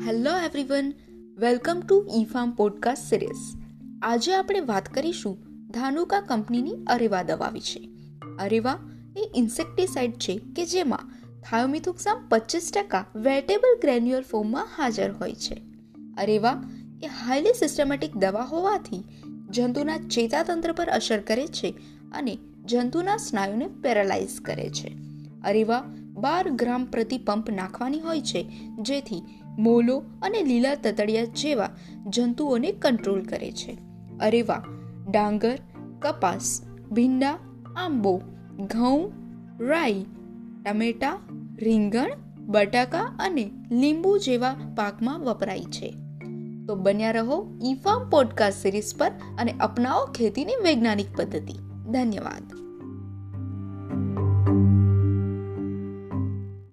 Hello everyone welcome to E farm podcast series આજે આપણે વાત કરીશું ધાનુકા કંપનીની અરેવા દવા વિશે. અરેવા એ ઇન્સેક્ટિસાઇડ છે કે જેમાં થાયોમિથોક્સામ પચીસ ટકા વેટેબલ ગ્રેન્યુઅર ફોર્મમાં હાજર હોય છે. અરેવા એ હાઈલી સિસ્ટમેટિક દવા હોવાથી જંતુના ચેતાતંત્ર પર અસર કરે છે અને જંતુના સ્નાયુને પેરાલાઇઝ કરે છે. અરેવા બાર ગ્રામ પ્રતિ પંપ નાખવાની હોય છે, જેથી મોલો અને લીલા તતડિયા જેવા જંતુઓને કંટ્રોલ કરે છે. અરેવા ડાંગર, કપાસ, ભીંડા, આંબો, ઘઉં, રાઈ, ટમેટા, રીંગણ, બટાકા અને લીંબુ જેવા પાકમાં વપરાય છે. તો બન્યા રહો ઈફામ પોડકાસ્ટ સિરીઝ પર અને અપનાવો ખેતીની વૈજ્ઞાનિક પદ્ધતિ. ધન્યવાદ.